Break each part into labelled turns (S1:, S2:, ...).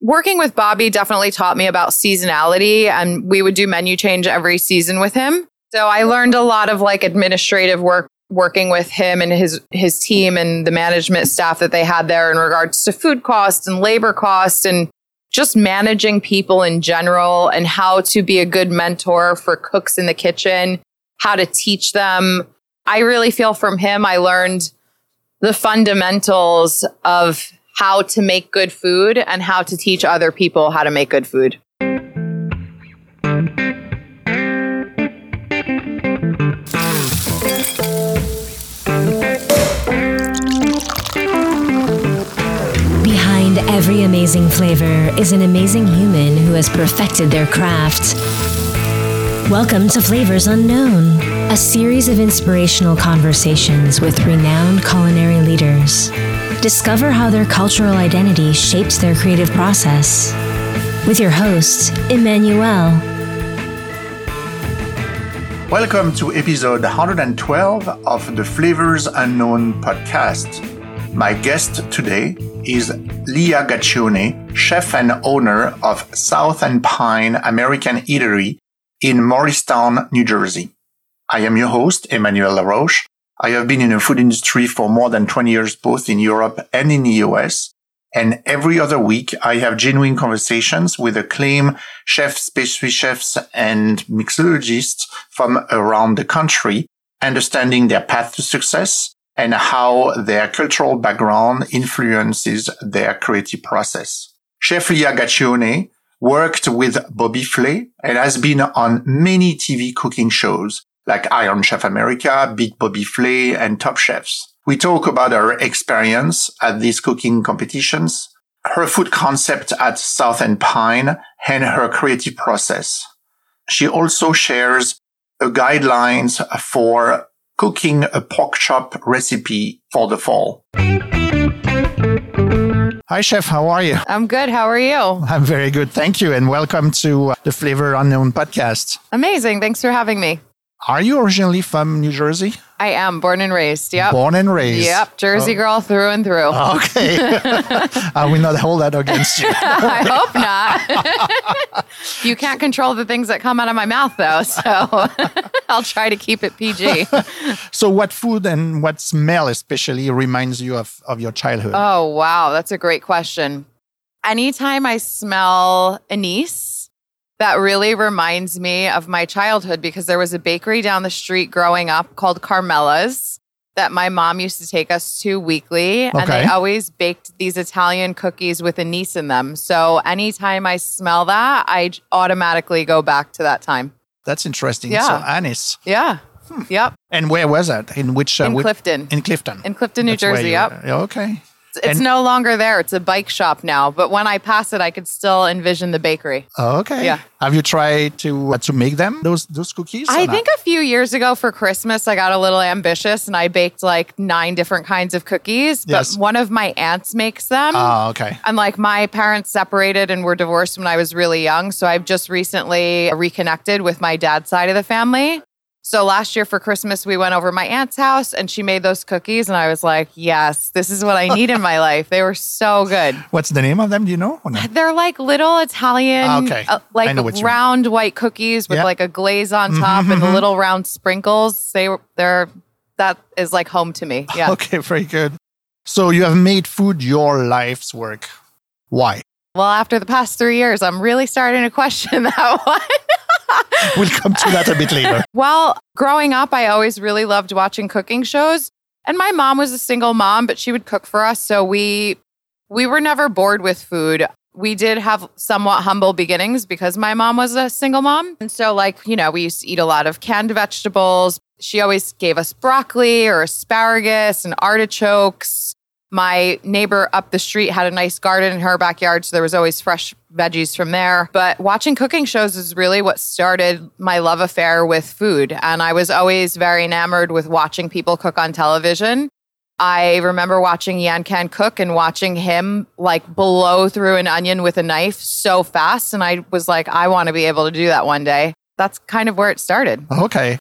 S1: working with Bobby definitely taught me about seasonality and we would do menu change every season with him. So I learned a lot of like administrative work working with him and his his team and the management staff that they had there in regards to food costs and labor costs and just managing people in general and how to be a good mentor for cooks in the kitchen, how to teach them. I really feel from him I learned the fundamentals of how to make good food and how to teach other people how to make good food.
S2: Behind every amazing flavor is an amazing human who has perfected their craft. Welcome to Flavors Unknown, a series of inspirational conversations with renowned culinary leaders. Discover how their cultural identity shapes their creative process. With your host, Emmanuel.
S3: Welcome to episode 112 of the Flavors Unknown podcast. My guest today is Leia Gaccione, chef and owner of South and Pine American Eatery in Morristown, New Jersey. I am your host, Emmanuel Laroche, I have been in the food industry for more than 20 years, both in Europe and in the US. And every other week, I have genuine conversations with acclaimed chefs, pastry chefs, and mixologists from around the country, understanding their path to success and how their cultural background influences their creative process. Chef Leia Gaccione worked with Bobby Flay and has been on many TV cooking shows, like Iron Chef America, Beat Bobby Flay, and Top Chefs. We talk about her experience at these cooking competitions, her food concept at South and Pine, and her creative process. She also shares guidelines for cooking a pork chop recipe for the fall. Hi, Chef. How are you?
S1: I'm good. How are you?
S3: I'm very good. Thank you. And welcome to uh, the Flavor Unknown podcast.
S1: Amazing. Thanks for having me.
S3: Are you originally from New Jersey?
S1: I am born and raised. Yep.
S3: Born and raised.
S1: Yep. Jersey oh. girl through and through.
S3: Okay. I will not hold that against you.
S1: I hope not. you can't control the things that come out of my mouth, though. So I'll try to keep it PG.
S3: so, what food and what smell especially reminds you of, of your childhood?
S1: Oh, wow. That's a great question. Anytime I smell anise, that really reminds me of my childhood because there was a bakery down the street growing up called Carmela's that my mom used to take us to weekly. Okay. And they always baked these Italian cookies with anise in them. So anytime I smell that, I automatically go back to that time.
S3: That's interesting. Yeah. So anise.
S1: Yeah. Hmm. Yep.
S3: And where was that? In which?
S1: Uh, in Clifton.
S3: In Clifton.
S1: In Clifton, New That's Jersey. Yep.
S3: Okay.
S1: It's and, no longer there. It's a bike shop now. But when I pass it, I could still envision the bakery.
S3: Okay. Yeah. Have you tried to uh, to make them those those cookies?
S1: I think a few years ago for Christmas, I got a little ambitious and I baked like nine different kinds of cookies. But yes. one of my aunts makes them.
S3: Oh, okay.
S1: And like my parents separated and were divorced when I was really young, so I've just recently reconnected with my dad's side of the family. So last year for Christmas, we went over my aunt's house and she made those cookies. And I was like, yes, this is what I need in my life. They were so good.
S3: What's the name of them? Do you know?
S1: No? They're like little Italian, ah, okay. Uh, like round white cookies with yeah. like a glaze on mm-hmm, top mm-hmm, and the little round sprinkles. They, they're, that is like home to me. Yeah.
S3: Okay, very good. So you have made food your life's work. Why?
S1: Well, after the past three years, I'm really starting to question that one.
S3: we'll come to that a bit later.
S1: Well, growing up, I always really loved watching cooking shows. And my mom was a single mom, but she would cook for us. So we we were never bored with food. We did have somewhat humble beginnings because my mom was a single mom. And so like, you know, we used to eat a lot of canned vegetables. She always gave us broccoli or asparagus and artichokes my neighbor up the street had a nice garden in her backyard, so there was always fresh veggies from there. But watching cooking shows is really what started my love affair with food. And I was always very enamored with watching people cook on television. I remember watching Yan Can cook and watching him like blow through an onion with a knife so fast. And I was like, I want to be able to do that one day. That's kind of where it started.
S3: Okay.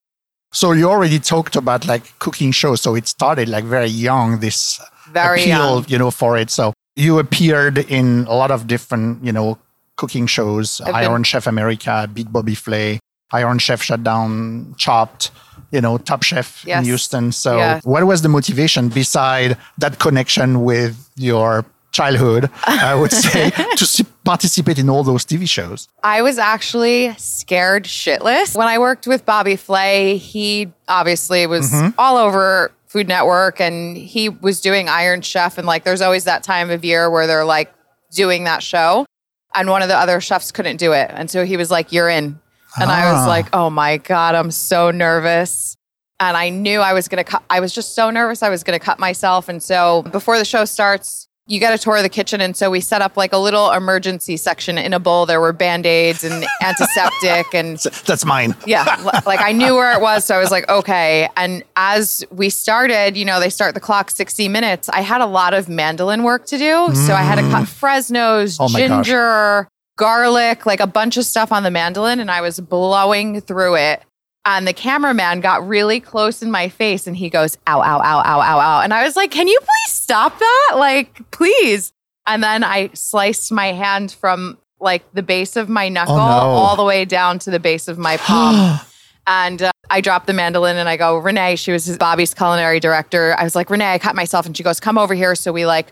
S3: So you already talked about like cooking shows. So it started like very young, this
S1: very
S3: appeal, young. you know, for it. So You appeared in a lot of different, you know, cooking shows,
S1: I've
S3: Iron Chef America, Beat Bobby Flay, Iron Chef Showdown, Chopped, you know, Top Chef in Houston. So,
S1: Yes.
S3: what was the motivation beside that connection with your childhood, I would say, to participate in all those TV shows?
S1: I was actually scared shitless. When I worked with Bobby Flay, he obviously was mm-hmm. all over Food Network and he was doing Iron Chef. And like, there's always that time of year where they're like doing that show. And one of the other chefs couldn't do it. And so he was like, You're in. And I was
S3: Ah.
S1: like, Oh my God, I'm so nervous. And I knew I was going to cut. I was just so nervous I was going to cut myself. And so before the show starts, you get a tour of the kitchen. And so we set up like a little emergency section in a bowl. There were band aids and antiseptic and
S3: That's mine.
S1: yeah, like I knew where it was. So I was like, okay. And as we started, you know, they start the clock 60 minutes. I had a lot of mandolin work to do. So I had to cut mm. Fresnos,
S3: Oh my gosh.
S1: ginger, garlic, like a bunch of stuff on the mandolin. And I was blowing through it. And the cameraman got really close in my face and he goes, ow, ow, ow, ow, ow, ow. And I was like, can you please stop that? Like, please. And then I sliced my hand from like the base of my knuckle
S3: Oh, no.
S1: all the way down to the base of my palm. and uh, I dropped the mandolin and I go, Renee, she was Bobby's culinary director. I was like, Renee, I cut myself. And she goes, come over here. So we like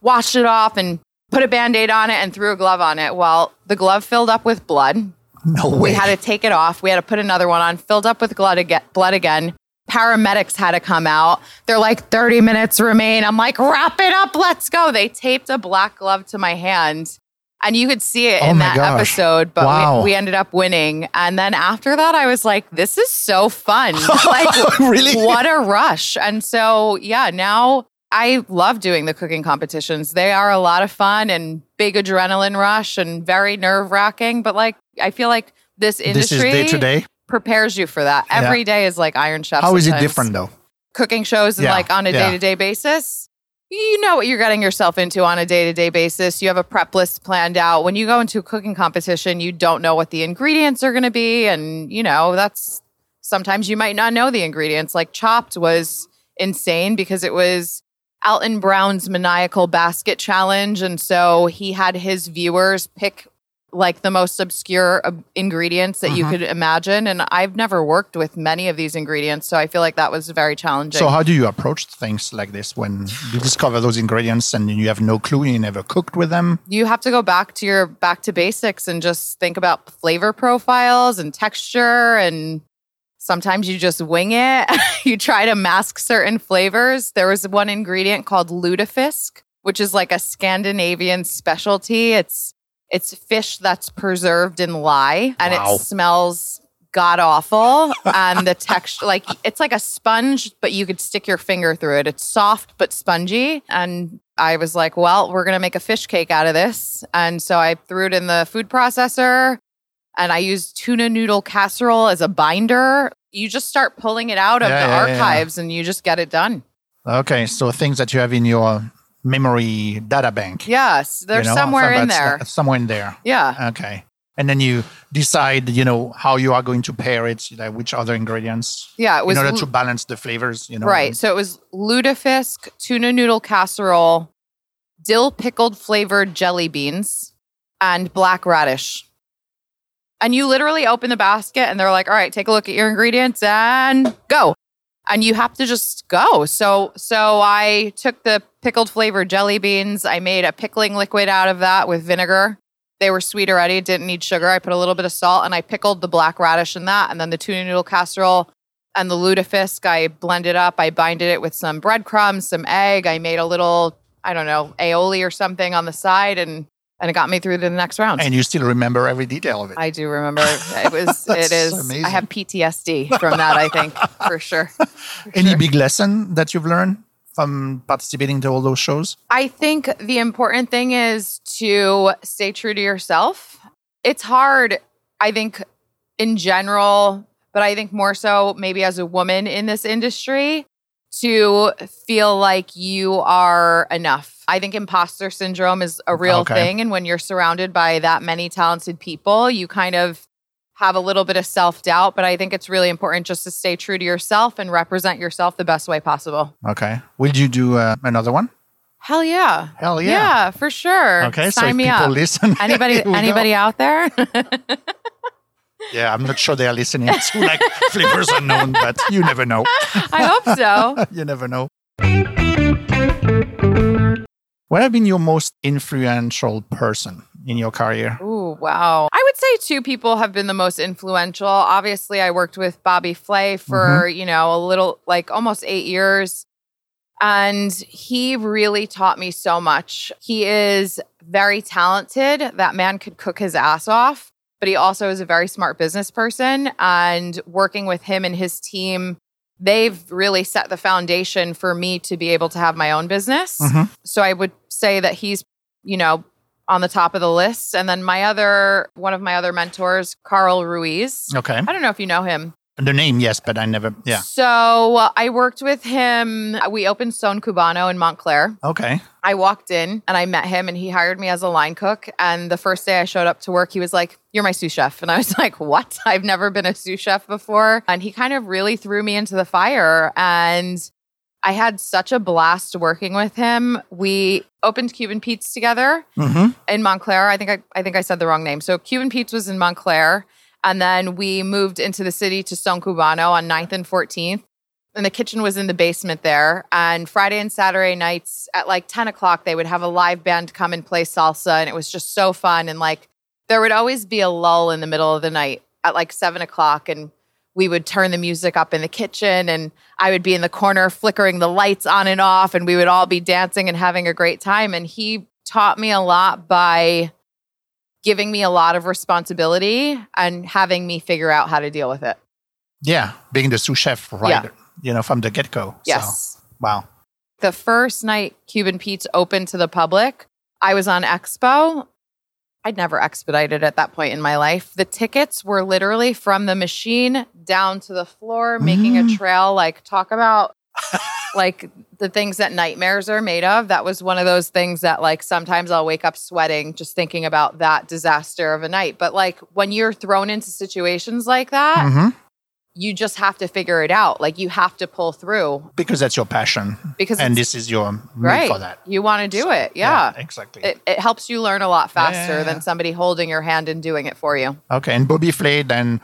S1: washed it off and put a band aid on it and threw a glove on it. Well, the glove filled up with blood.
S3: No way.
S1: We had to take it off. We had to put another one on, filled up with blood again. Blood again. Paramedics had to come out. They're like, 30 minutes remain. I'm like, wrap it up. Let's go. They taped a black glove to my hand. And you could see it
S3: Oh
S1: in that
S3: gosh.
S1: episode, but
S3: Wow.
S1: we, we ended up winning. And then after that, I was like, this is so fun. like,
S3: Really?
S1: what a rush. And so, yeah, now I love doing the cooking competitions. They are a lot of fun and big adrenaline rush and very nerve wracking. But like, I feel like this
S3: this
S1: industry
S3: is day
S1: prepares you for that.
S3: Yeah.
S1: Every day is like Iron Chef.
S3: How is it different though?
S1: Cooking shows
S3: Yeah,
S1: like on a
S3: yeah.
S1: day to day basis. You know what you're getting yourself into on a day to day basis. You have a prep list planned out. When you go into a cooking competition, you don't know what the ingredients are going to be. And, you know, that's sometimes you might not know the ingredients. Like Chopped was insane because it was Alton Brown's maniacal basket challenge. And so he had his viewers pick like the most obscure uh, ingredients that you
S3: Mm-hmm.
S1: could imagine. And I've never worked with many of these ingredients. So I feel like that was very challenging.
S3: So how do you approach things like this when you discover those ingredients and you have no clue, you never cooked with them?
S1: you have to go back to your back to basics and just think about flavor profiles and texture and sometimes you just wing it you try to mask certain flavors there was one ingredient called lutefisk which is like a scandinavian specialty it's it's fish that's preserved in lye and
S3: Wow.
S1: it smells god awful and the texture like it's like a sponge but you could stick your finger through it. It's soft but spongy. And i was like well we're going to make a fish cake out of this. And so i threw it in the food processor and i used tuna noodle casserole as a binder. You just start pulling it out of
S3: Yeah,
S1: the
S3: yeah, yeah, yeah.
S1: archives and you just get it done.
S3: Okay, so things that you have in your memory data bank.
S1: yes
S3: you
S1: they're
S3: know,
S1: somewhere in there
S3: Somewhere in there.
S1: yeah
S3: Okay. And then you decide, you know, how you are going to pair it, you know, which other ingredients
S1: yeah it was
S3: in order to balance the flavors, you know.
S1: Right. So it was lutefisk, tuna noodle casserole, dill pickled flavored jelly beans, and black radish. And you literally open the basket and they're like, all right, take a look at your ingredients and go. And you have to just go. So so I took the pickled flavored jelly beans. I made a pickling liquid out of that with vinegar. They were sweet already, didn't need sugar. I put a little bit of salt and I pickled the black radish in that. And then the tuna noodle casserole and the lutefisk, I blended up. I binded it with some breadcrumbs, some egg. I made a little, I don't know, aioli or something on the side, and and it got me through to the next round.
S3: And you still remember every detail of it.
S1: I do remember it was. It is.
S3: amazing.
S1: I have PTSD from that. I think for sure. For
S3: Any
S1: sure.
S3: big lesson that you've learned from participating to all those shows?
S1: I think the important thing is to stay true to yourself. It's hard, I think, in general, but I think more so maybe as a woman in this industry to feel like you are enough. I think imposter syndrome is a real
S3: Okay.
S1: thing. And when you're surrounded by that many talented people, you kind of have a little bit of self doubt. But I think it's really important just to stay true to yourself and represent yourself the best way possible.
S3: Okay. Will you do uh, another one?
S1: Hell yeah.
S3: Hell yeah.
S1: Yeah, for sure.
S3: Okay, so
S1: Sign
S3: if
S1: me
S3: people
S1: up.
S3: listen,
S1: Anybody anybody out there?
S3: Yeah, I'm not sure they are listening to like flavors unknown, but you never know.
S1: I hope so.
S3: you never know. What have been your most influential person in your career?
S1: Ooh, wow. I would say two people have been the most influential. Obviously, I worked with Bobby Flay for, mm-hmm. you know, a little like almost 8 years. And he really taught me so much. He is very talented. That man could cook his ass off, but he also is a very smart business person and working with him and his team they've really set the foundation for me to be able to have my own business.
S3: Mhm.
S1: So I would say that he's, you know, on the top of the list. And then my other, one of my other mentors, Carl Ruiz.
S3: Okay.
S1: I don't know if you know him.
S3: The name, yes, but I never, yeah.
S1: So uh, I worked with him. We opened Son Cubano in Montclair.
S3: Okay.
S1: I walked in and I met him and he hired me as a line cook. And the first day I showed up to work, he was like, You're my sous chef. And I was like, What? I've never been a sous chef before. And he kind of really threw me into the fire. And I had such a blast working with him. We opened Cuban Pete's together
S3: hmm
S1: in Montclair. I think I, I think I said the wrong name. So Cuban Pete's was in Montclair. And then we moved into the city to Son Cubano on 9th and 14th. And the kitchen was in the basement there. And Friday and Saturday nights at like 10 o'clock, they would have a live band come and play salsa. And it was just so fun. And like there would always be a lull in the middle of the night at like seven o'clock. And we would turn the music up in the kitchen and I would be in the corner flickering the lights on and off. And we would all be dancing and having a great time. And he taught me a lot by giving me a lot of responsibility and having me figure out how to deal with it.
S3: Yeah. Being the sous chef, right?
S1: Yeah.
S3: You know, from the get go.
S1: Yes.
S3: wow.
S1: The first night Cuban Pete's opened to the public, I was on Expo. I'd never expedited at that point in my life. The tickets were literally from the machine down to the floor, making a
S3: Mm.
S1: trail. Like, talk about like the things that nightmares are made of. That was one of those things that, like, sometimes I'll wake up sweating just thinking about that disaster of a night. But, like, when you're thrown into situations like that,
S3: hmm
S1: you just have to figure it out. Like, you have to pull through
S3: Because that's your passion.
S1: because
S3: and this is your
S1: right.
S3: for that.
S1: You want to do
S3: So,
S1: it. Yeah.
S3: Exactly.
S1: It, it helps you learn a lot
S3: Yeah, yeah,
S1: faster
S3: yeah.
S1: than somebody holding your hand and doing it for you.
S3: Okay, and Bobby Flay then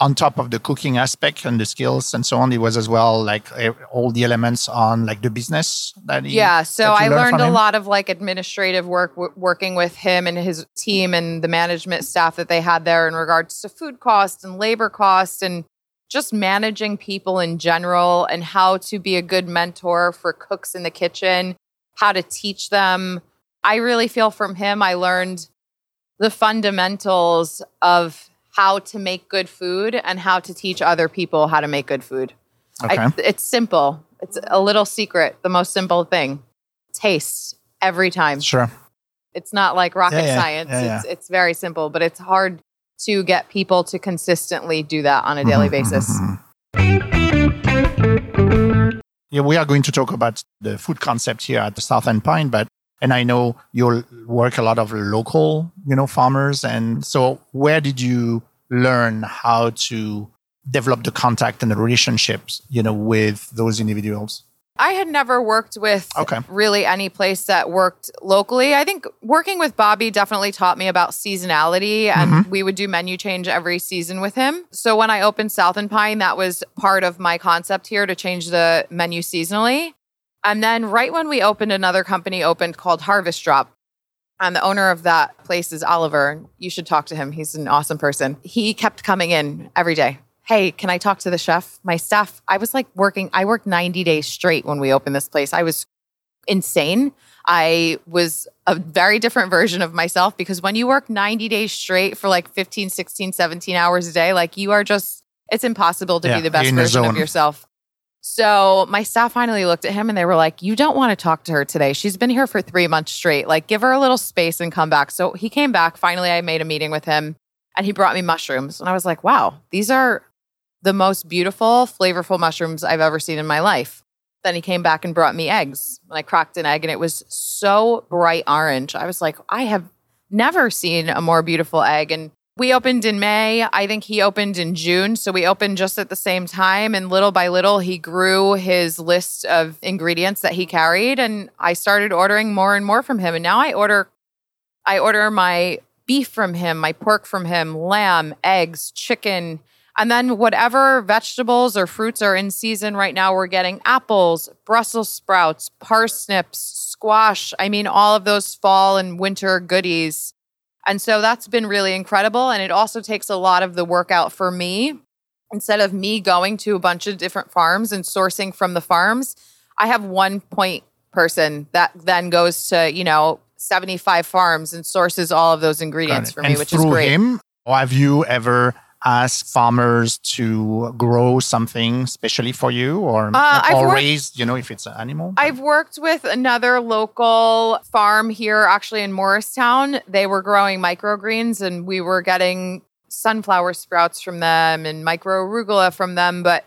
S3: on top of the cooking aspect and the skills and so on, it was as well like eh, all the elements on like the business that he,
S1: Yeah. So I
S3: learned
S1: learned a lot of like administrative work w- working with him and his team and the management staff that they had there in regards to food costs and labor costs and just managing people in general and how to be a good mentor for cooks in the kitchen, how to teach them. I really feel from him, I learned the fundamentals of how to make good food and how to teach other people how to make good food.
S3: Okay.
S1: I, it's simple. It's a little secret, the most simple thing. Taste every time.
S3: sure.
S1: It's not like rocket
S3: Yeah, yeah,
S1: science.
S3: yeah,
S1: It's it's very simple, but it's hard to get people to consistently do that on a daily
S3: Mhm,
S1: basis.
S3: mhm, mhm. Yeah, we are going to talk about the food concept here at the South and Pine, but and I know you work a lot of local, you know, farmers, and so where did you learn how to develop the contact and the relationships, you know, with those individuals?
S1: I had never worked with
S3: Okay.
S1: really any place that worked locally. I think working with Bobby definitely taught me about seasonality, and
S3: Mm-hmm.
S1: we would do menu change every season with him. So when I opened South and Pine, that was part of my concept here to change the menu seasonally. And then right when we opened, another company opened called Harvest Drop. And the owner of that place is Oliver. You should talk to him. He's an awesome person. He kept coming in every day. Hey, can I talk to the chef? My staff, I was like working, I worked 90 days straight when we opened this place. I was insane. I was a very different version of myself because when you work 90 days straight for like 15, 16, 17 hours a day, like you are just, it's impossible to
S3: Yeah,
S1: be the best version of yourself. So my staff finally looked at him and they were like, You don't want to talk to her today. She's been here for three months straight. Like, give her a little space and come back. So he came back. Finally, I made a meeting with him and he brought me mushrooms. And I was like, Wow, these are the most beautiful, flavorful mushrooms I've ever seen in my life. Then he came back and brought me eggs. And I cracked an egg and it was so bright orange. I was like, I have never seen a more beautiful egg. And We opened in May. I think he opened in June. So we opened just at the same time. And little by little, he grew his list of ingredients that he carried. And I started ordering more and more from him. And now I order, I order my beef from him, my pork from him, lamb, eggs, chicken. And then whatever vegetables or fruits are in season right now, we're getting apples, Brussels sprouts, parsnips, squash. I mean, all of those fall and winter goodies and so that's been really incredible. And it also takes a lot of the work out for me. Instead of me going to a bunch of different farms and sourcing from the farms, I have one point person that then goes to, you know, 75 farms and sources all of those ingredients for me,
S3: and
S1: which is great.
S3: Him, have you ever ask farmers to grow something especially for you or,
S1: Uh,
S3: or
S1: worked-
S3: raised, you know, if it's an animal?
S1: I've worked with another local farm here, actually in Morristown. They were growing microgreens, and we were getting sunflower sprouts from them and micro arugula from them. But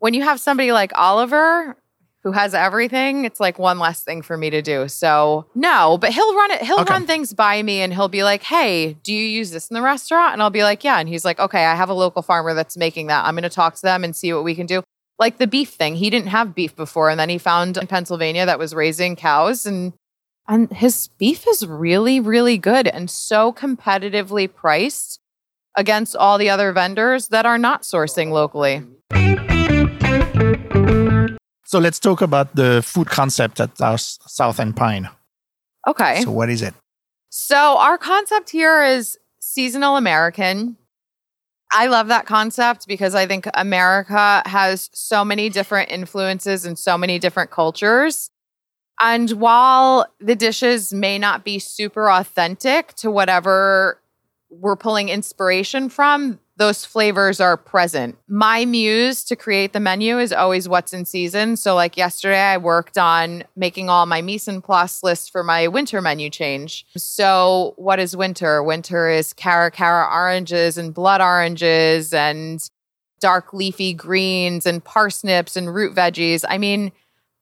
S1: when you have somebody like Oliver who has everything, it's like one less thing for me to do. So no, but he'll run it. He'll
S3: Okay.
S1: run things by me, and he'll be like, "Hey, do you use this in the restaurant?" And I'll be like, "Yeah." And he's like, "Okay, I have a local farmer that's making that. I'm going to talk to them and see what we can do." Like the beef thing, he didn't have beef before, and then he found in Pennsylvania that was raising cows, and and his beef is really, really good and so competitively priced against all the other vendors that are not sourcing locally.
S3: So let's talk about the food concept at our South and Pine.
S1: Okay.
S3: So what is it?
S1: So our concept here is seasonal American. I love that concept because I think America has so many different influences and so many different cultures. And while the dishes may not be super authentic to whatever we're pulling inspiration from, those flavors are present. My muse to create the menu is always what's in season. So, like yesterday, I worked on making all my mise en place list for my winter menu change. So, what is winter? Winter is cara cara oranges and blood oranges and dark leafy greens and parsnips and root veggies. I mean,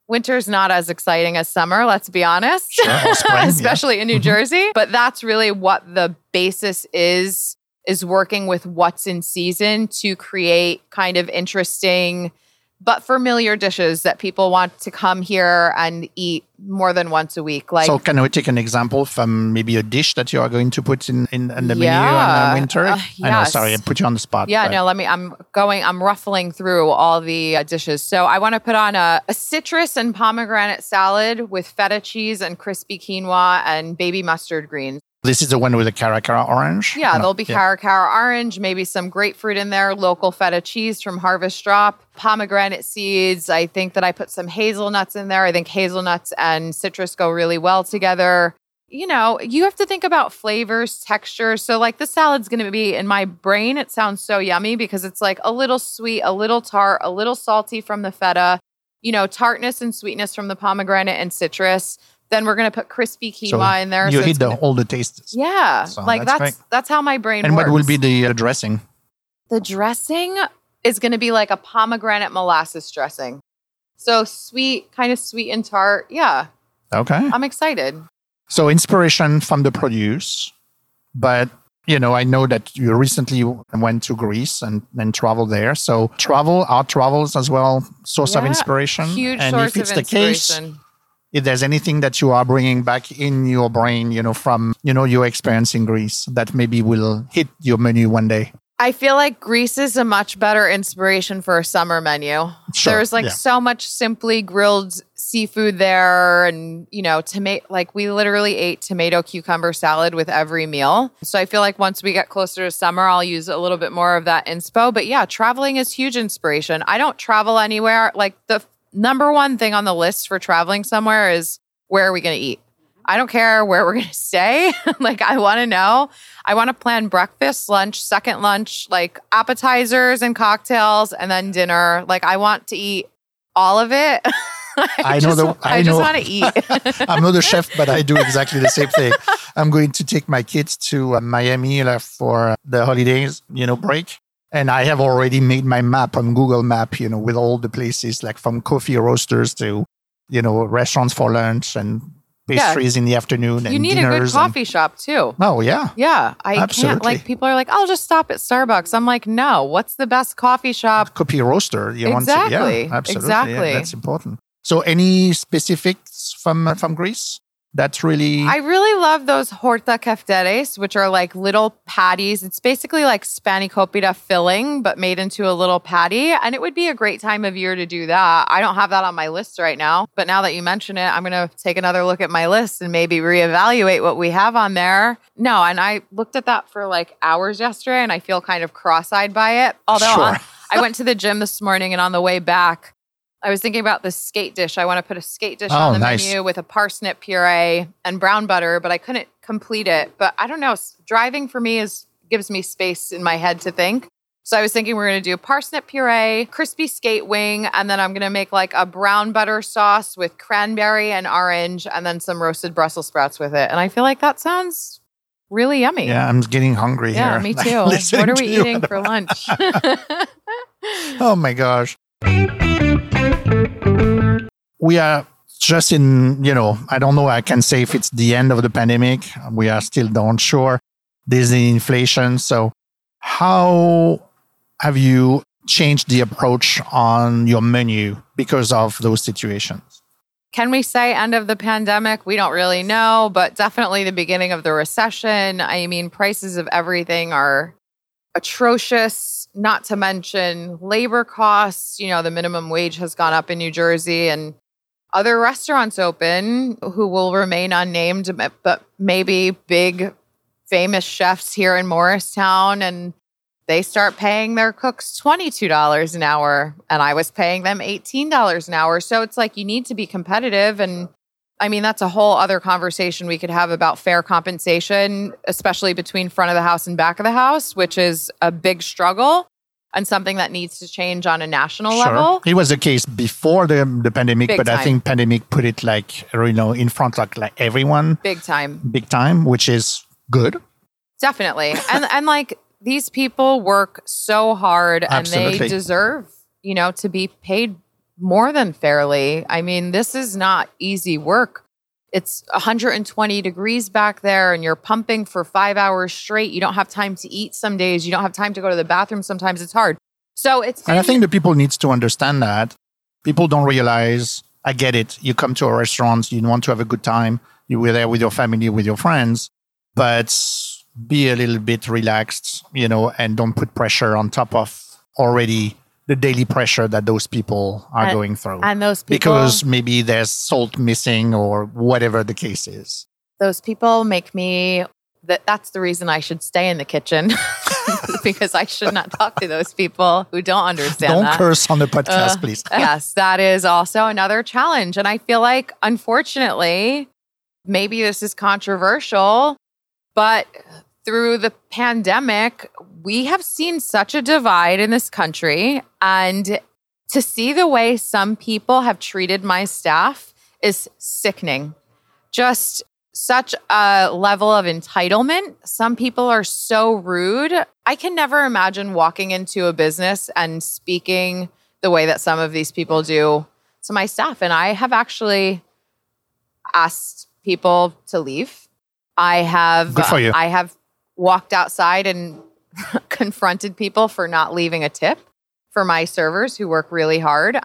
S1: winter's not as exciting as summer, let's be honest,
S3: Sure, spring, yeah.
S1: especially in New
S3: Mhm.
S1: Jersey. But that's really what the basis is is working with what's in season to create kind of interesting but familiar dishes that people want to come here and eat more than once a week. Like
S3: so can we take an example from maybe a dish that you are going to put in, in, in the menu in
S1: Yeah.
S3: uh, winter?
S1: Uh,
S3: I know, sorry, I put you on the spot.
S1: Yeah,
S3: but-
S1: no, let me. I'm going, I'm ruffling through all the uh, dishes. So I want to put on a, a citrus and pomegranate salad with feta cheese and crispy quinoa and baby mustard greens.
S3: This is the one with the cara cara orange?
S1: Yeah,
S3: No,
S1: there'll be cara orange, maybe some grapefruit in there, local feta cheese from Harvest Drop, pomegranate seeds. I think that I put some hazelnuts in there. I think hazelnuts and citrus go really well together. You know, you have to think about flavors, texture. So, like, the salad's going to be in my brain. It sounds so yummy because it's like a little sweet, a little tart, a little salty from the feta, you know, tartness and sweetness from the pomegranate and citrus. Then we're to put crispy quinoa
S3: So
S1: in there.
S3: You
S1: so
S3: hit the,
S1: gonna-
S3: all the tastes.
S1: yeah,
S3: So
S1: like
S3: that's
S1: that's that's how my brain
S3: And
S1: works.
S3: what will be the uh, dressing?
S1: the dressing is to be like a pomegranate molasses dressing. So sweet, kind of sweet and tart. Yeah,
S3: Okay.
S1: I'm excited.
S3: So inspiration from the produce, but you know, I know that you recently went to Greece and, and traveled there. So travel, our travels as well, source of inspiration.
S1: Huge
S3: and
S1: source
S3: if it's
S1: of
S3: the case,
S1: inspiration.
S3: If there's anything that you are bringing back in your brain, you know, from you know your experience in Greece, that maybe will hit your menu one day.
S1: I feel like Greece is a much better inspiration for a summer menu.
S3: Sure,
S1: There's like
S3: yeah.
S1: so much simply grilled seafood there and you know, tomato like we literally ate tomato cucumber salad with every meal. So I feel like once we get closer to summer, I'll use a little bit more of that inspo. But yeah, traveling is huge inspiration. I don't travel anywhere. Like the number one thing on the list for traveling somewhere is where are we going to eat? I don't care where we're going to stay. like, I want to know. I want to plan breakfast, lunch, second lunch, like appetizers and cocktails, and then dinner. Like, I want to eat all of it.
S3: I know
S1: just,
S3: the- I
S1: I just want to eat.
S3: I'm not a chef, but I do exactly the same thing. I'm going to take my kids to uh, Miami uh, for the holidays, you know, break. And I have already made my map on Google Map, you know, with all the places like from coffee roasters to, you know, restaurants for lunch and pastries in the afternoon and
S1: You need a good
S3: dinners. and-
S1: coffee shop too.
S3: oh yeah.
S1: Yeah, I can't. Like people are like, I'll just stop at Starbucks. I'm like, no. What's the best coffee shop?
S3: Coffee roaster. You want to,
S1: Exactly,
S3: yeah, absolutely.
S1: exactly.
S3: Yeah, that's important. So, any specifics from from Greece? That's really
S1: I really love those horta kefteres, which are like little patties. It's basically like spanakopita filling, but made into a little patty. And it would be a great time of year to do that. I don't have that on my list right now, but now that you mention it, I'm going to take another look at my list and maybe reevaluate what we have on there. No, and I looked at that for like hours yesterday and I feel kind of cross eyed by it. Although
S3: Sure.
S1: I went to the gym this morning and on the way back, I was thinking about the skate dish. I want to put a skate dish
S3: Oh,
S1: on the
S3: nice.
S1: menu with a parsnip puree and brown butter, but I couldn't complete it. But I don't know. Driving for me is gives me space in my head to think. So I was thinking we're going to do parsnip puree, crispy skate wing, and then I'm going to make like a brown butter sauce with cranberry and orange, and then some roasted Brussels sprouts with it. And I feel like that sounds really yummy.
S3: yeah. I'm getting hungry here.
S1: Yeah,
S3: here.
S1: me too. What are we eating for lunch?
S3: Oh my gosh. We are just in, you know, I don't know, I can say if it's the end of the pandemic. We are still not sure. There's the inflation. So, how have you changed the approach on your menu because of those situations?
S1: Can we say end of the pandemic? We don't really know, but definitely the beginning of the recession. I mean, prices of everything are atrocious, not to mention labor costs. You know, the minimum wage has gone up in New Jersey and other restaurants open who will remain unnamed, but maybe big famous chefs here in Morristown and they start paying their cooks $22 an hour and I was paying them $18 an hour. So it's like you need to be competitive and I mean that's a whole other conversation we could have about fair compensation especially between front of the house and back of the house, which is a big struggle and something that needs to change on a national level.
S3: It was the case before the, the pandemic,
S1: Big
S3: but I think pandemic put it like, you know, in front like, like everyone
S1: Big time.
S3: big time, which is good.
S1: Definitely. and and like these people work so hard and they deserve, you know, to be paid more than fairly. I mean, this is not easy work. It's 120 degrees back there and you're pumping for 5 hours straight. You don't have time to eat some days. You don't have time to go to the bathroom sometimes. It's hard. So it's
S3: And I think the people needs to understand that. People don't realize, I get it. You come to a restaurant, you want to have a good time. You were there with your family, with your friends, but be a little bit relaxed, you know, and don't put pressure on top of already the daily pressure that those people are
S1: And-
S3: going through.
S1: and those people
S3: because maybe there's salt missing or whatever the case is.
S1: those people make me that that's the reason I should stay in the kitchen because I should not talk to those people who don't understand
S3: don't
S1: that.
S3: curse on the podcast,
S1: Uh,
S3: please.
S1: yes, that is also another challenge and I feel like unfortunately maybe this is controversial but through the pandemic we have seen such a divide in this country and to see the way some people have treated my staff is sickening just such a level of entitlement. Some people are so rude. I can never imagine walking into a business and speaking the way that some of these people do to my staff. And I have actually asked people to leave. I have
S3: Good for you.
S1: I have walked outside and confronted people for not leaving a tip for my servers who work really hard.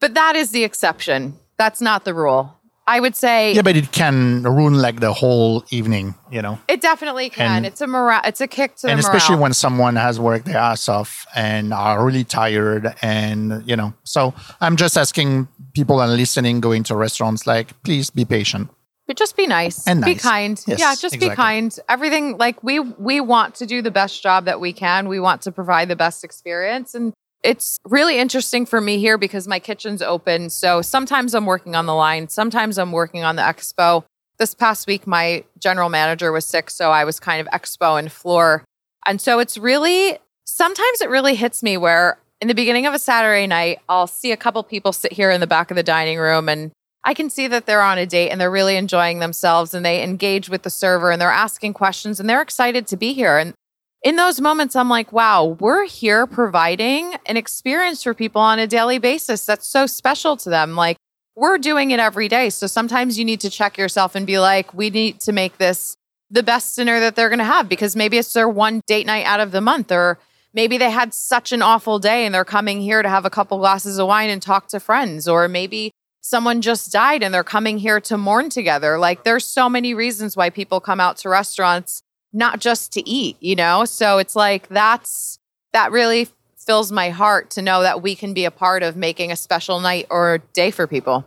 S1: But that is the exception. That's not the rule. I would say
S3: Yeah, but it can ruin like the whole evening, you know.
S1: it definitely can.
S3: And-
S1: it's a morale. It's a kick to
S3: and
S1: the
S3: And
S1: especially
S3: when someone has worked their ass off and are really tired and you know so i'm just asking people and listening going to restaurants like please be patient
S1: But just be nice.
S3: And
S1: Be kind.
S3: Yes,
S1: yeah, just be kind. Everything like we we want to do the best job that we can. We want to provide the best experience and it's really interesting for me here because my kitchen's open. So sometimes I'm working on the line, sometimes I'm working on the expo. This past week my general manager was sick, so I was kind of expo and floor. And so it's really sometimes it really hits me where in the beginning of a Saturday night, I'll see a couple people sit here in the back of the dining room and I can see that they're on a date and they're really enjoying themselves and they engage with the server and they're asking questions and they're excited to be here. And in those moments, I'm like, wow, we're here providing an experience for people on a daily basis that's so special to them. Like, we're doing it every day. So sometimes you need to check yourself and be like, we need to make this the best dinner that they're going to have because maybe it's their one date night out of the month or maybe they had such an awful day and they're coming here to have a couple glasses of wine and talk to friends or maybe someone just died and they're coming here to mourn together. Like there's so many reasons why people come out to restaurants not just to eat you know? So it's like that's that really fills my heart to know that we can be a part of making a special night or day for people.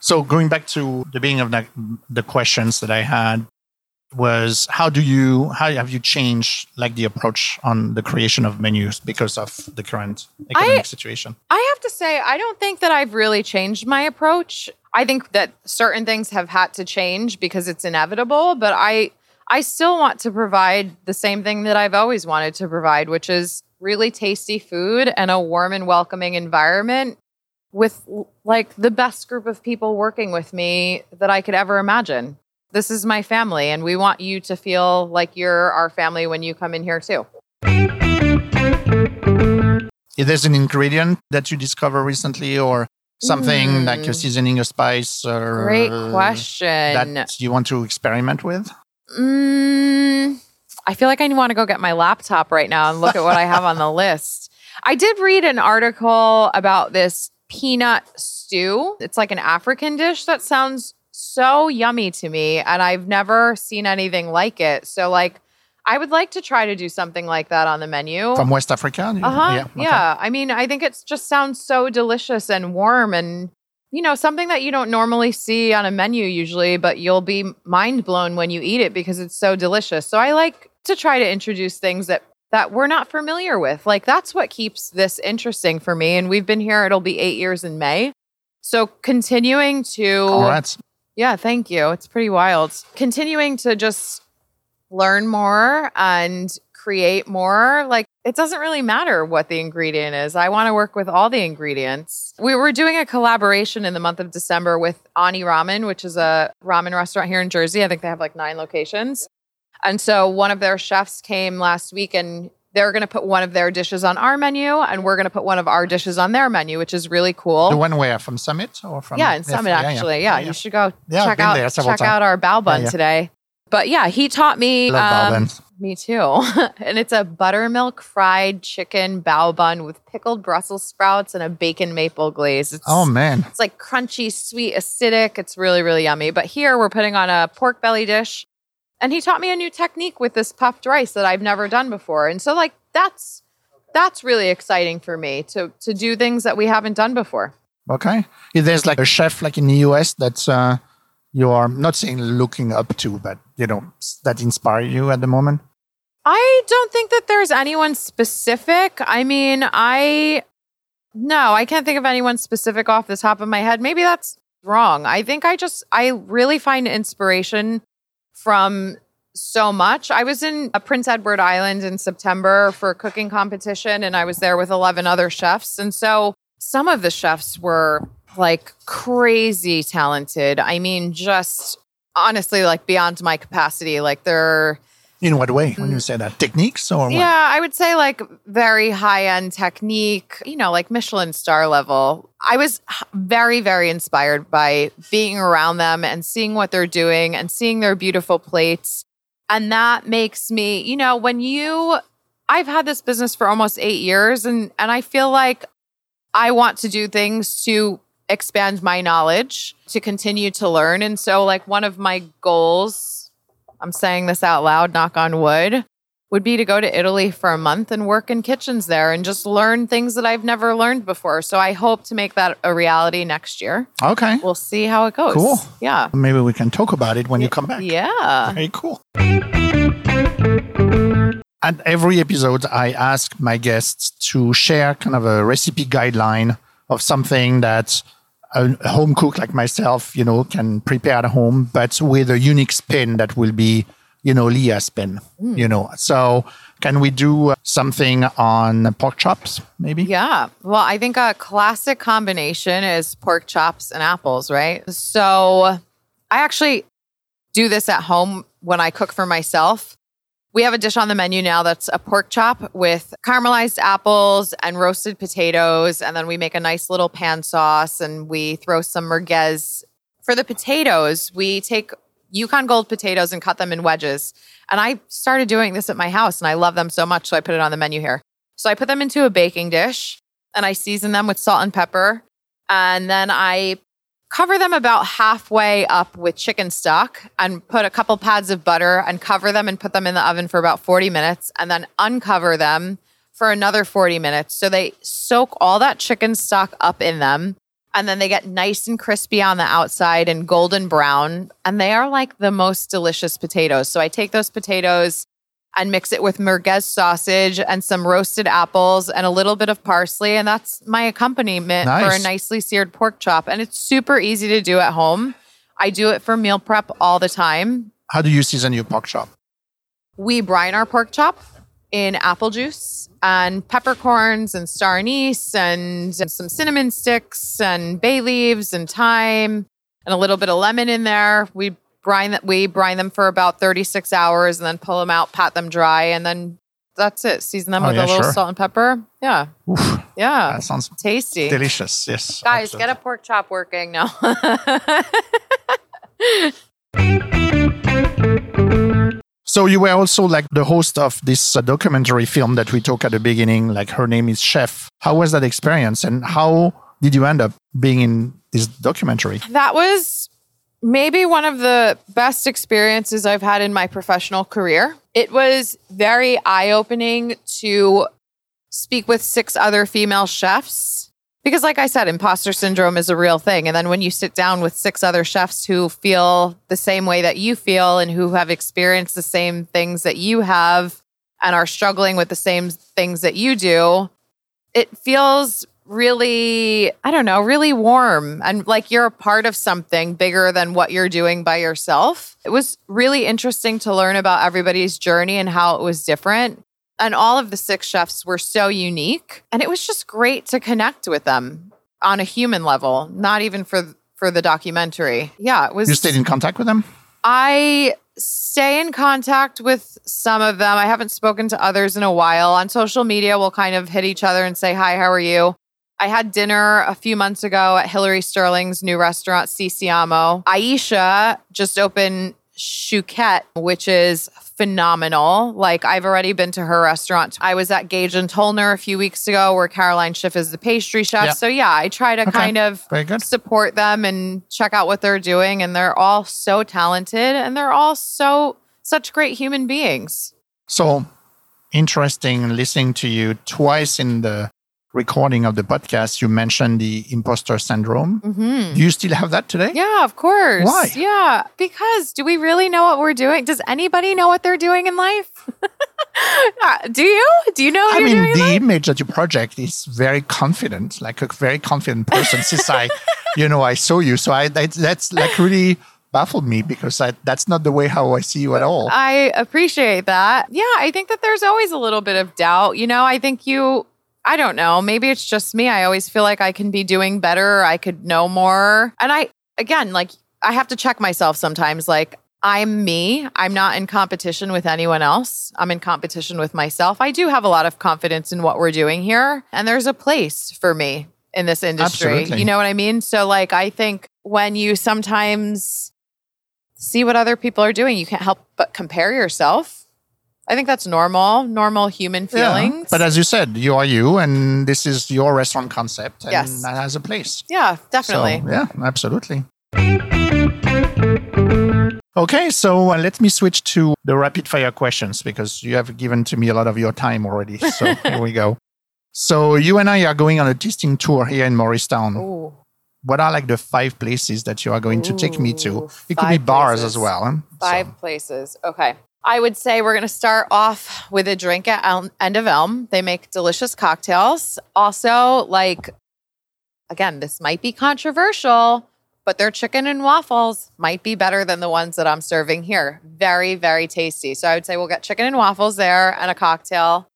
S3: So going back to the beginning of the, the questions that i had was how do you how have you changed like the approach on the creation of menus because of the current economic I, situation?
S1: I have to say i don't think that i've really changed my approach. I think that certain things have had to change because it's inevitable but i i still want to provide the same thing that i've always wanted to provide which is really tasty food and a warm and welcoming environment with like the best group of people working with me that i could ever imagine this is my family and we want you to feel like you're our family when you come in here too.
S3: If there's an ingredient that you discover recently or something mm. like a seasoning a spice or
S1: great question
S3: that you want to experiment with
S1: mm, i feel like i want to go get my laptop right now and look at what i have on the list i did read an article about this peanut stew it's like an african dish that sounds so yummy to me and I've never seen anything like it. So like I would like to try to do something like that on the menu.
S3: From West Africa?
S1: Uh-huh. Yeah. Okay. yeah. I mean, I think it just sounds so delicious and warm and you know, something that you don't normally see on a menu usually, but you'll be mind blown when you eat it because it's so delicious. So I like to try to introduce things that that we're not familiar with. Like that's what keeps this interesting for me. And we've been here, it'll be eight years in May. So continuing to
S3: Congrats.
S1: Yeah, thank you. It's pretty wild. Continuing to just learn more and create more. Like, it doesn't really matter what the ingredient is. I want to work with all the ingredients. We were doing a collaboration in the month of December with Ani Ramen, which is a ramen restaurant here in Jersey. I think they have like nine locations. And so one of their chefs came last week and they're going to put one of their dishes on our menu and we're going to put one of our dishes on their menu, which is really cool.
S3: The one where from Summit or from
S1: Yeah, in Summit yeah, actually. Yeah, yeah. you should go check out check times. out our bao bun today. But yeah, he taught me um, me too. and it's a buttermilk fried chicken bao bun with pickled Brussels sprouts and a bacon maple glaze. It's,
S3: oh man.
S1: It's like crunchy, sweet, acidic. It's really really yummy. But here we're putting on a pork belly dish and he taught me a new technique with this puffed rice that I've never done before. And so like that's that's really exciting for me to to do things that we haven't done before.
S3: Okay. There's like a chef like in the US that's uh you are not saying looking up to, but you know, that inspire you at the moment?
S1: I don't think that there's anyone specific. I mean, I no, I can't think of anyone specific off the top of my head. Maybe that's wrong. I think I just I really find inspiration from so much. I was in Prince Edward Island in September for a cooking competition, and I was there with 11 other chefs. And so some of the chefs were like crazy talented. I mean, just honestly, like beyond my capacity. Like they're.
S3: In what way when you mm. say that? Techniques or what?
S1: Yeah, I would say like very high end technique, you know, like Michelin star level. I was very, very inspired by being around them and seeing what they're doing and seeing their beautiful plates. And that makes me, you know, when you, I've had this business for almost eight years and, and I feel like I want to do things to expand my knowledge, to continue to learn. And so, like, one of my goals, I'm saying this out loud, knock on wood, would be to go to Italy for a month and work in kitchens there and just learn things that I've never learned before. So I hope to make that a reality next year.
S3: Okay.
S1: We'll see how it goes.
S3: Cool.
S1: Yeah.
S3: Maybe we can talk about it when you come back.
S1: Yeah.
S3: Very cool. At every episode, I ask my guests to share kind of a recipe guideline of something that a home cook like myself, you know, can prepare at home, but with a unique spin that will be you know, Leia spin, mm. you know. So can we do uh, something on pork chops, maybe?
S1: Yeah. Well, I think a classic combination is pork chops and apples, right? So I actually do this at home when I cook for myself. We have a dish on the menu now that's a pork chop with caramelized apples and roasted potatoes. And then we make a nice little pan sauce and we throw some merguez. For the potatoes, we take Yukon Gold potatoes and cut them in wedges. And I started doing this at my house and I love them so much. So I put it on the menu here. So I put them into a baking dish and I season them with salt and pepper. And then I cover them about halfway up with chicken stock and put a couple pads of butter and cover them and put them in the oven for about 40 minutes and then uncover them for another 40 minutes. So they soak all that chicken stock up in them and then they get nice and crispy on the outside and golden brown and they are like the most delicious potatoes. So I take those potatoes and mix it with merguez sausage and some roasted apples and a little bit of parsley. And that's my accompaniment
S3: Nice.
S1: for a nicely seared pork chop. And it's super easy to do at home. I do it for meal prep all the time.
S3: How do you season your pork chop?
S1: We brine our pork chop in apple juice and peppercorns and star anise and some cinnamon sticks and bay leaves and thyme and a little bit of lemon in there. We brine that we brine them for about 36 hours and then pull them out, pat them dry, and then that's it. Season them
S3: Oh,
S1: with
S3: yeah,
S1: a little
S3: sure.
S1: salt and pepper. Yeah.
S3: Oof,
S1: Yeah.
S3: that sounds
S1: Tasty.
S3: delicious. Yes.
S1: Guys,
S3: absolutely.
S1: get a pork chop working now.
S3: So you were also like the host of this uh, documentary film that we talked at the beginning. Like her name is Chef. How was that experience, and how did you end up being in this documentary?
S1: that was maybe one of the best experiences I've had in my professional career. It was very eye opening to speak with six other female chefs. Because, like I said, imposter syndrome is a real thing. And then when you sit down with six other chefs who feel the same way that you feel and who have experienced the same things that you have and are struggling with the same things that you do, it feels really, I don't know, really warm and like you're a part of something bigger than what you're doing by yourself. It was really interesting to learn about everybody's journey and how it was different. And all of the six chefs were so unique. And it was just great to connect with them on a human level, not even for for the documentary. Yeah, it was
S3: You stayed in contact with them.
S1: I stay in contact with some of them. I haven't spoken to others in a while. On social media, we'll kind of hit each other and say, Hi, how are you? I had dinner a few months ago at Hillary Sterling's new restaurant, Sisiamo. Ayesha just opened Shukette, which is phenomenal. Like, I've already been to her restaurant. I was at Gage and Tollner a few weeks ago where Caroline Schiff is the pastry chef.
S3: Yeah.
S1: So, yeah, I try to
S3: Okay.
S1: kind of support them and check out what they're doing and they're all so talented and they're all so such great human beings
S3: So interesting listening to you twice in the recording of the podcast. You mentioned the imposter syndrome.
S1: mm-hmm.
S3: Do you still have that today?
S1: yeah of course
S3: Why?
S1: yeah because do we really know what we're doing does anybody know what they're doing in life Uh, do you do you know
S3: I mean, the image that you project is very confident, like a very confident person. Since I, you know, I saw you, so I that, that's like really baffled me because I, that's not the way how I see you at all.
S1: I appreciate that. Yeah, I think that there's always a little bit of doubt. You know, I think you, I don't know, maybe it's just me. I always feel like I can be doing better. I could know more. And I, again, like, I have to check myself sometimes. Like, I'm me. I'm not in competition with anyone else. I'm in competition with myself. I do have a lot of confidence in what we're doing here. And there's a place for me in this industry.
S3: Absolutely.
S1: You know what I mean? So, like, I think when you sometimes see what other people are doing. You can't help but compare yourself. I think that's normal, normal human
S3: Yeah.
S1: feelings.
S3: But as you said, you are you, and this is your restaurant concept, and
S1: Yes.
S3: that has a place.
S1: yeah, definitely.
S3: So, yeah, absolutely. Okay, so uh, let me switch to the rapid fire questions because you have given to me a lot of your time already. So here we go. So you and I are going on a tasting tour here in Morristown.
S1: Ooh,
S3: What are like the five places that you are going to take me to? It could be bars
S1: places.
S3: as well. huh?
S1: five
S3: So,
S1: places. Okay. I would say we're going to start off with a drink at End of Elm. They make delicious cocktails. Also, like, again, this might be controversial, but their chicken and waffles might be better than the ones that I'm serving here. Very, very tasty. So I would say we'll get chicken and waffles there and a cocktail.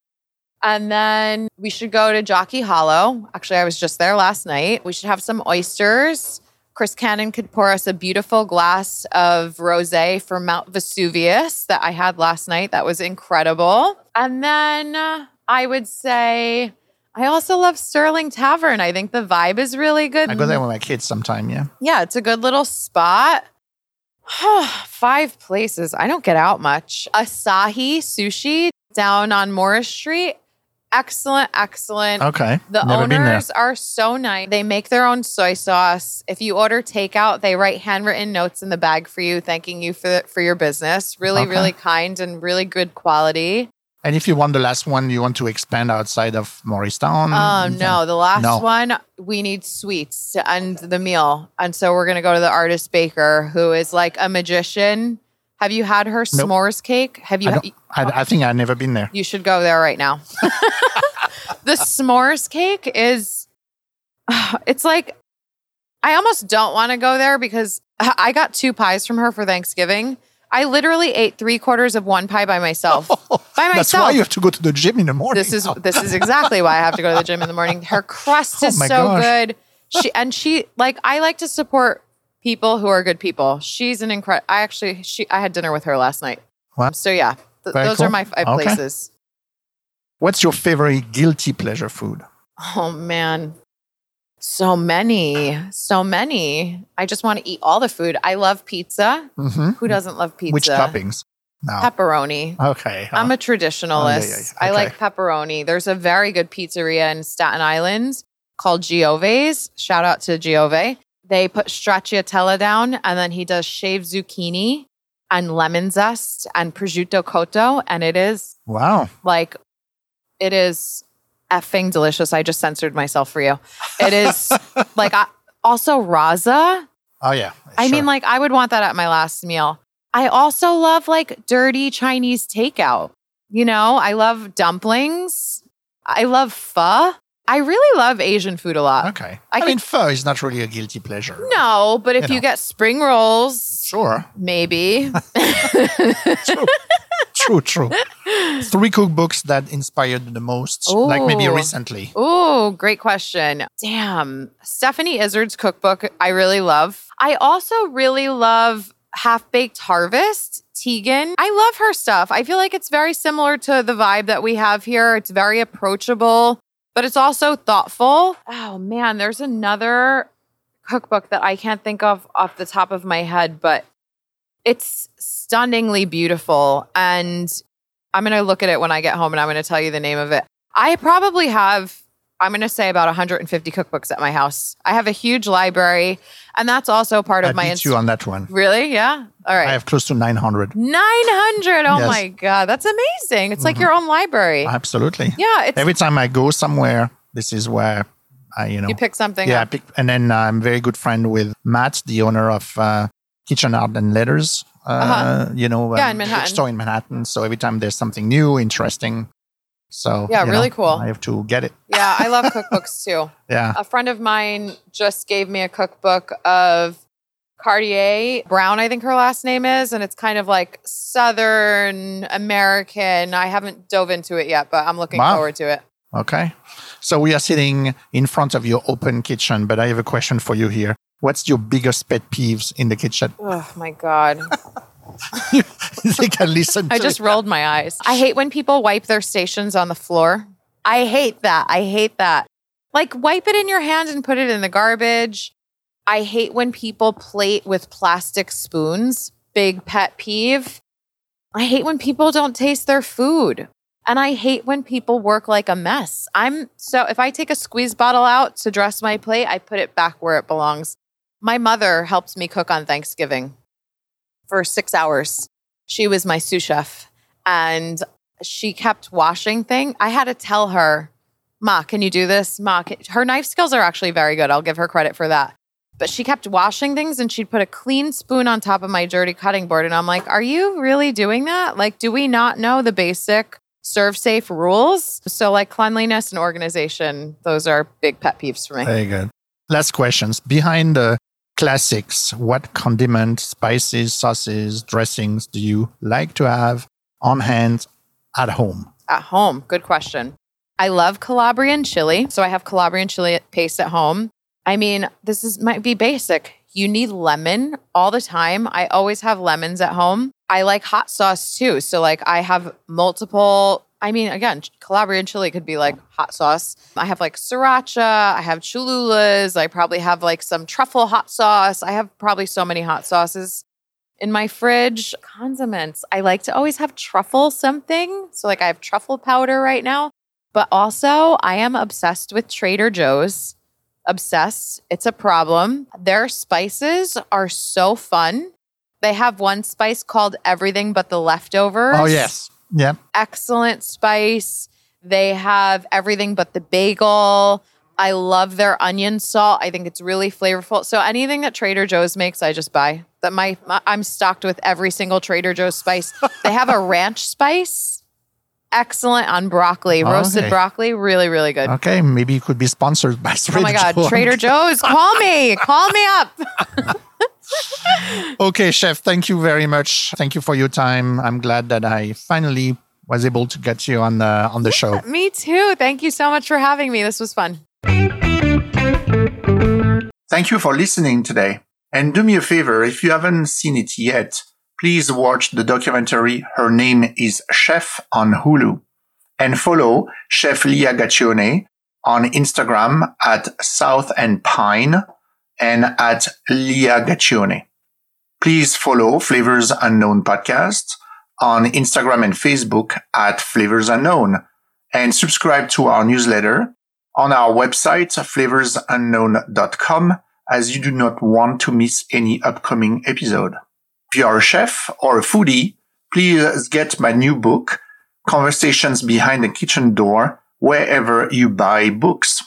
S1: And then we should go to Jockey Hollow. Actually, I was just there last night. We should have some oysters, Chris Cannon could pour us a beautiful glass of rosé from Mount Vesuvius that I had last night. That was incredible. And then uh, I would say I also love Sterling Tavern. I think the vibe is really good.
S3: I go there with my kids sometime. Yeah.
S1: Yeah, it's a good little spot. Five places. I don't get out much. Asahi Sushi down on Morris Street. Excellent, excellent.
S3: Okay.
S1: The
S3: Never
S1: owners are so nice. They make their own soy sauce. If you order takeout, they write handwritten notes in the bag for you, thanking you for for your business. Really,
S3: Okay.
S1: really kind and really good quality.
S3: And if you want the last one, you want to expand outside of Morristown?
S1: Oh no, the last
S3: No.
S1: one we need sweets to end the meal, and so we're gonna go to the artist baker, who is like a magician. Have you had her
S3: Nope.
S1: s'mores cake? Have you?
S3: I, don't, I, I think I've never been there.
S1: You should go there right now. the s'mores cake is, it's like, I almost don't want to go there because I got two pies from her for Thanksgiving. I literally ate three quarters of one pie by myself. by myself.
S3: That's why you have to go to the gym in the morning.
S1: this is this is exactly why I have to go to the gym in the morning. Her crust
S3: Oh
S1: is
S3: my
S1: so
S3: gosh.
S1: good. She and she like I like to support people who are good people. She's an incredible. I actually she I had dinner with her last night.
S3: Wow.
S1: So yeah, th- those
S3: cool.
S1: are my five
S3: Okay.
S1: places.
S3: What's your favorite guilty pleasure food?
S1: Oh man. So many. So many. I just want to eat all the food. I love pizza.
S3: hmm
S1: Who doesn't love pizza?
S3: Which toppings? No.
S1: Pepperoni.
S3: okay.
S1: I'm a traditionalist.
S3: Oh, yeah, yeah,
S1: I like pepperoni. There's a very good pizzeria in Staten Island called Giove's. Shout out to Giove. They put stracciatella down and then he does shaved zucchini and lemon zest and prosciutto cotto. And it is
S3: wow.
S1: like, it is effing delicious. I just censored myself for you. It is like, I, also Razza.
S3: Oh yeah.
S1: I mean, like, I would want that at my last meal. I also love like dirty Chinese takeout. You know, I love dumplings. I love pho. I really love Asian food a lot.
S3: Okay.
S1: I
S3: I,
S1: could-
S3: mean, pho is not really a guilty pleasure.
S1: No, but if
S3: You
S1: you,
S3: know.
S1: get spring rolls,
S3: Sure.
S1: maybe.
S3: True. True. true. Three cookbooks that inspired the most, like maybe recently.
S1: Oh, great question. Damn. Stephanie Izard's cookbook, I really love. I also really love Half Baked Harvest. Tieghan. I love her stuff. I feel like it's very similar to the vibe that we have here. It's very approachable, but it's also thoughtful. Oh man, there's another cookbook that I can't think of off the top of my head, but it's stunningly beautiful. And I'm going to look at it when I get home and I'm going to tell you the name of it. I probably have, I'm going to say about 150 cookbooks at my house. I have a huge library, and that's also part
S3: I
S1: of my.
S3: beat
S1: Inst-
S3: you on that one.
S1: really? Yeah. All right.
S3: I have close to 900.
S1: 900. Oh
S3: Yes.
S1: my God. That's amazing. It's like
S3: Mhm.
S1: your own library.
S3: Absolutely.
S1: yeah. It's,
S3: Every time I go somewhere, this is where I, you know,
S1: you pick something
S3: yeah, I pick, and then I'm very good friend with Matt, the owner of uh, Kitchen Art and Letters. Uh,
S1: Uh-huh.
S3: You know,
S1: Yeah,
S3: um,
S1: in Manhattan.
S3: Store in Manhattan. So every time there's something new, interesting. So
S1: Yeah, really
S3: know,
S1: cool.
S3: I have to get it.
S1: Yeah. I love cookbooks too.
S3: Yeah.
S1: A friend of mine just gave me a cookbook of Cartier Brown, I think her last name is, and it's kind of like Southern American. I haven't dove into it yet, but I'm looking
S3: Wow.
S1: forward to it.
S3: Okay. So we are sitting in front of your open kitchen, but I have a question for you here. What's your biggest pet peeves in the kitchen?
S1: Oh my God.
S3: they can listen.
S1: I just
S3: it.
S1: rolled my eyes. I hate when people wipe their stations on the floor. I hate that. I hate that. Like, wipe it in your hand and put it in the garbage. I hate when people plate with plastic spoons. Big pet peeve. I hate when people don't taste their food. And I hate when people work like a mess. I'm so, if I take a squeeze bottle out to dress my plate, I put it back where it belongs. My mother helped me cook on Thanksgiving for six hours. She was my sous chef and she kept washing thing i had to tell her ma can you do this? Ma can-" her knife skills are actually very good. I'll give her credit for that. But she kept washing things and she'd put a clean spoon on top of my dirty cutting board and i'm like are you really doing that? Like do we not know the basic ServSafe rules? So like cleanliness and organization those are big pet peeves for me.
S3: Very good. Last questions. Behind the classics, what condiments, spices, sauces, dressings do you like to have on hand at home?
S1: At home, good question. I love Calabrian chili, so I have Calabrian chili paste at home. I mean, this is might be basic. you need lemon all the time. I always have lemons at home. I like hot sauce too. So, like, I have multiple. I mean, again, Calabrian chili could be like hot sauce. I have like sriracha. I have Cholula's. I probably have like some truffle hot sauce. I have probably so many hot sauces in my fridge. Condiments. I like to always have truffle something. So, like, I have truffle powder right now. But also, I am obsessed with Trader Joe's. Obsessed. It's a problem. Their spices are so fun. They have one spice called Everything But the Leftovers.
S4: Oh, yes. Yeah.
S1: Excellent spice. They have everything but the bagel. I love their onion salt. I think it's really flavorful. So anything that Trader Joe's makes, I just buy. That my, my I'm stocked with every single Trader Joe's spice. they have a ranch spice. Excellent on broccoli, roasted
S4: Okay.
S1: broccoli, really, really good.
S4: Okay, maybe you could be sponsored by Trader Joe's.
S1: Oh my God,
S4: Joe.
S1: Trader Joe's, call me, call me up.
S4: Okay, chef, thank you very much. Thank you for your time. I'm glad that I finally was able to get you on the on the show.
S1: me too. Thank you so much for having me. This was fun.
S3: Thank you for listening today. And do me a favor, if you haven't seen it yet, please watch the documentary Her Name is Chef on Hulu and follow Chef Leia Gaccione on Instagram at South and Pine and at Leia Gaccione. Please follow Flavors Unknown podcast on Instagram and Facebook at Flavors Unknown and subscribe to our newsletter on our website, flavorsunknown.com, as you do not want to miss any upcoming episode. If you are a chef or a foodie, please get my new book, Conversations Behind the Kitchen Door, wherever you buy books.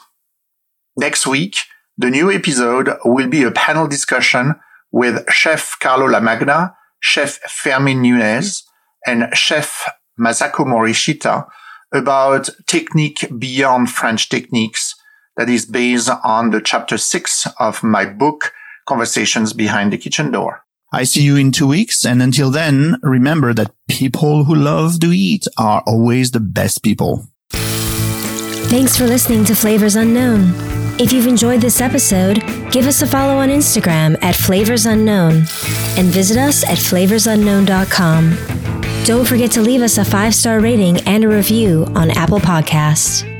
S3: Next week, the new episode will be a panel discussion with Chef Carlo Lamagna, Chef Fermin Nunez, and Chef Masako Morishita about technique beyond French techniques that is based on the chapter six of my book, Conversations Behind the Kitchen Door.
S5: I see you in two weeks. And until then, remember that people who love to eat are always the best people.
S2: Thanks for listening to Flavors Unknown. If you've enjoyed this episode, give us a follow on Instagram at Flavors Unknown and visit us at flavorsunknown.com. Don't forget to leave us a five star rating and a review on Apple Podcasts.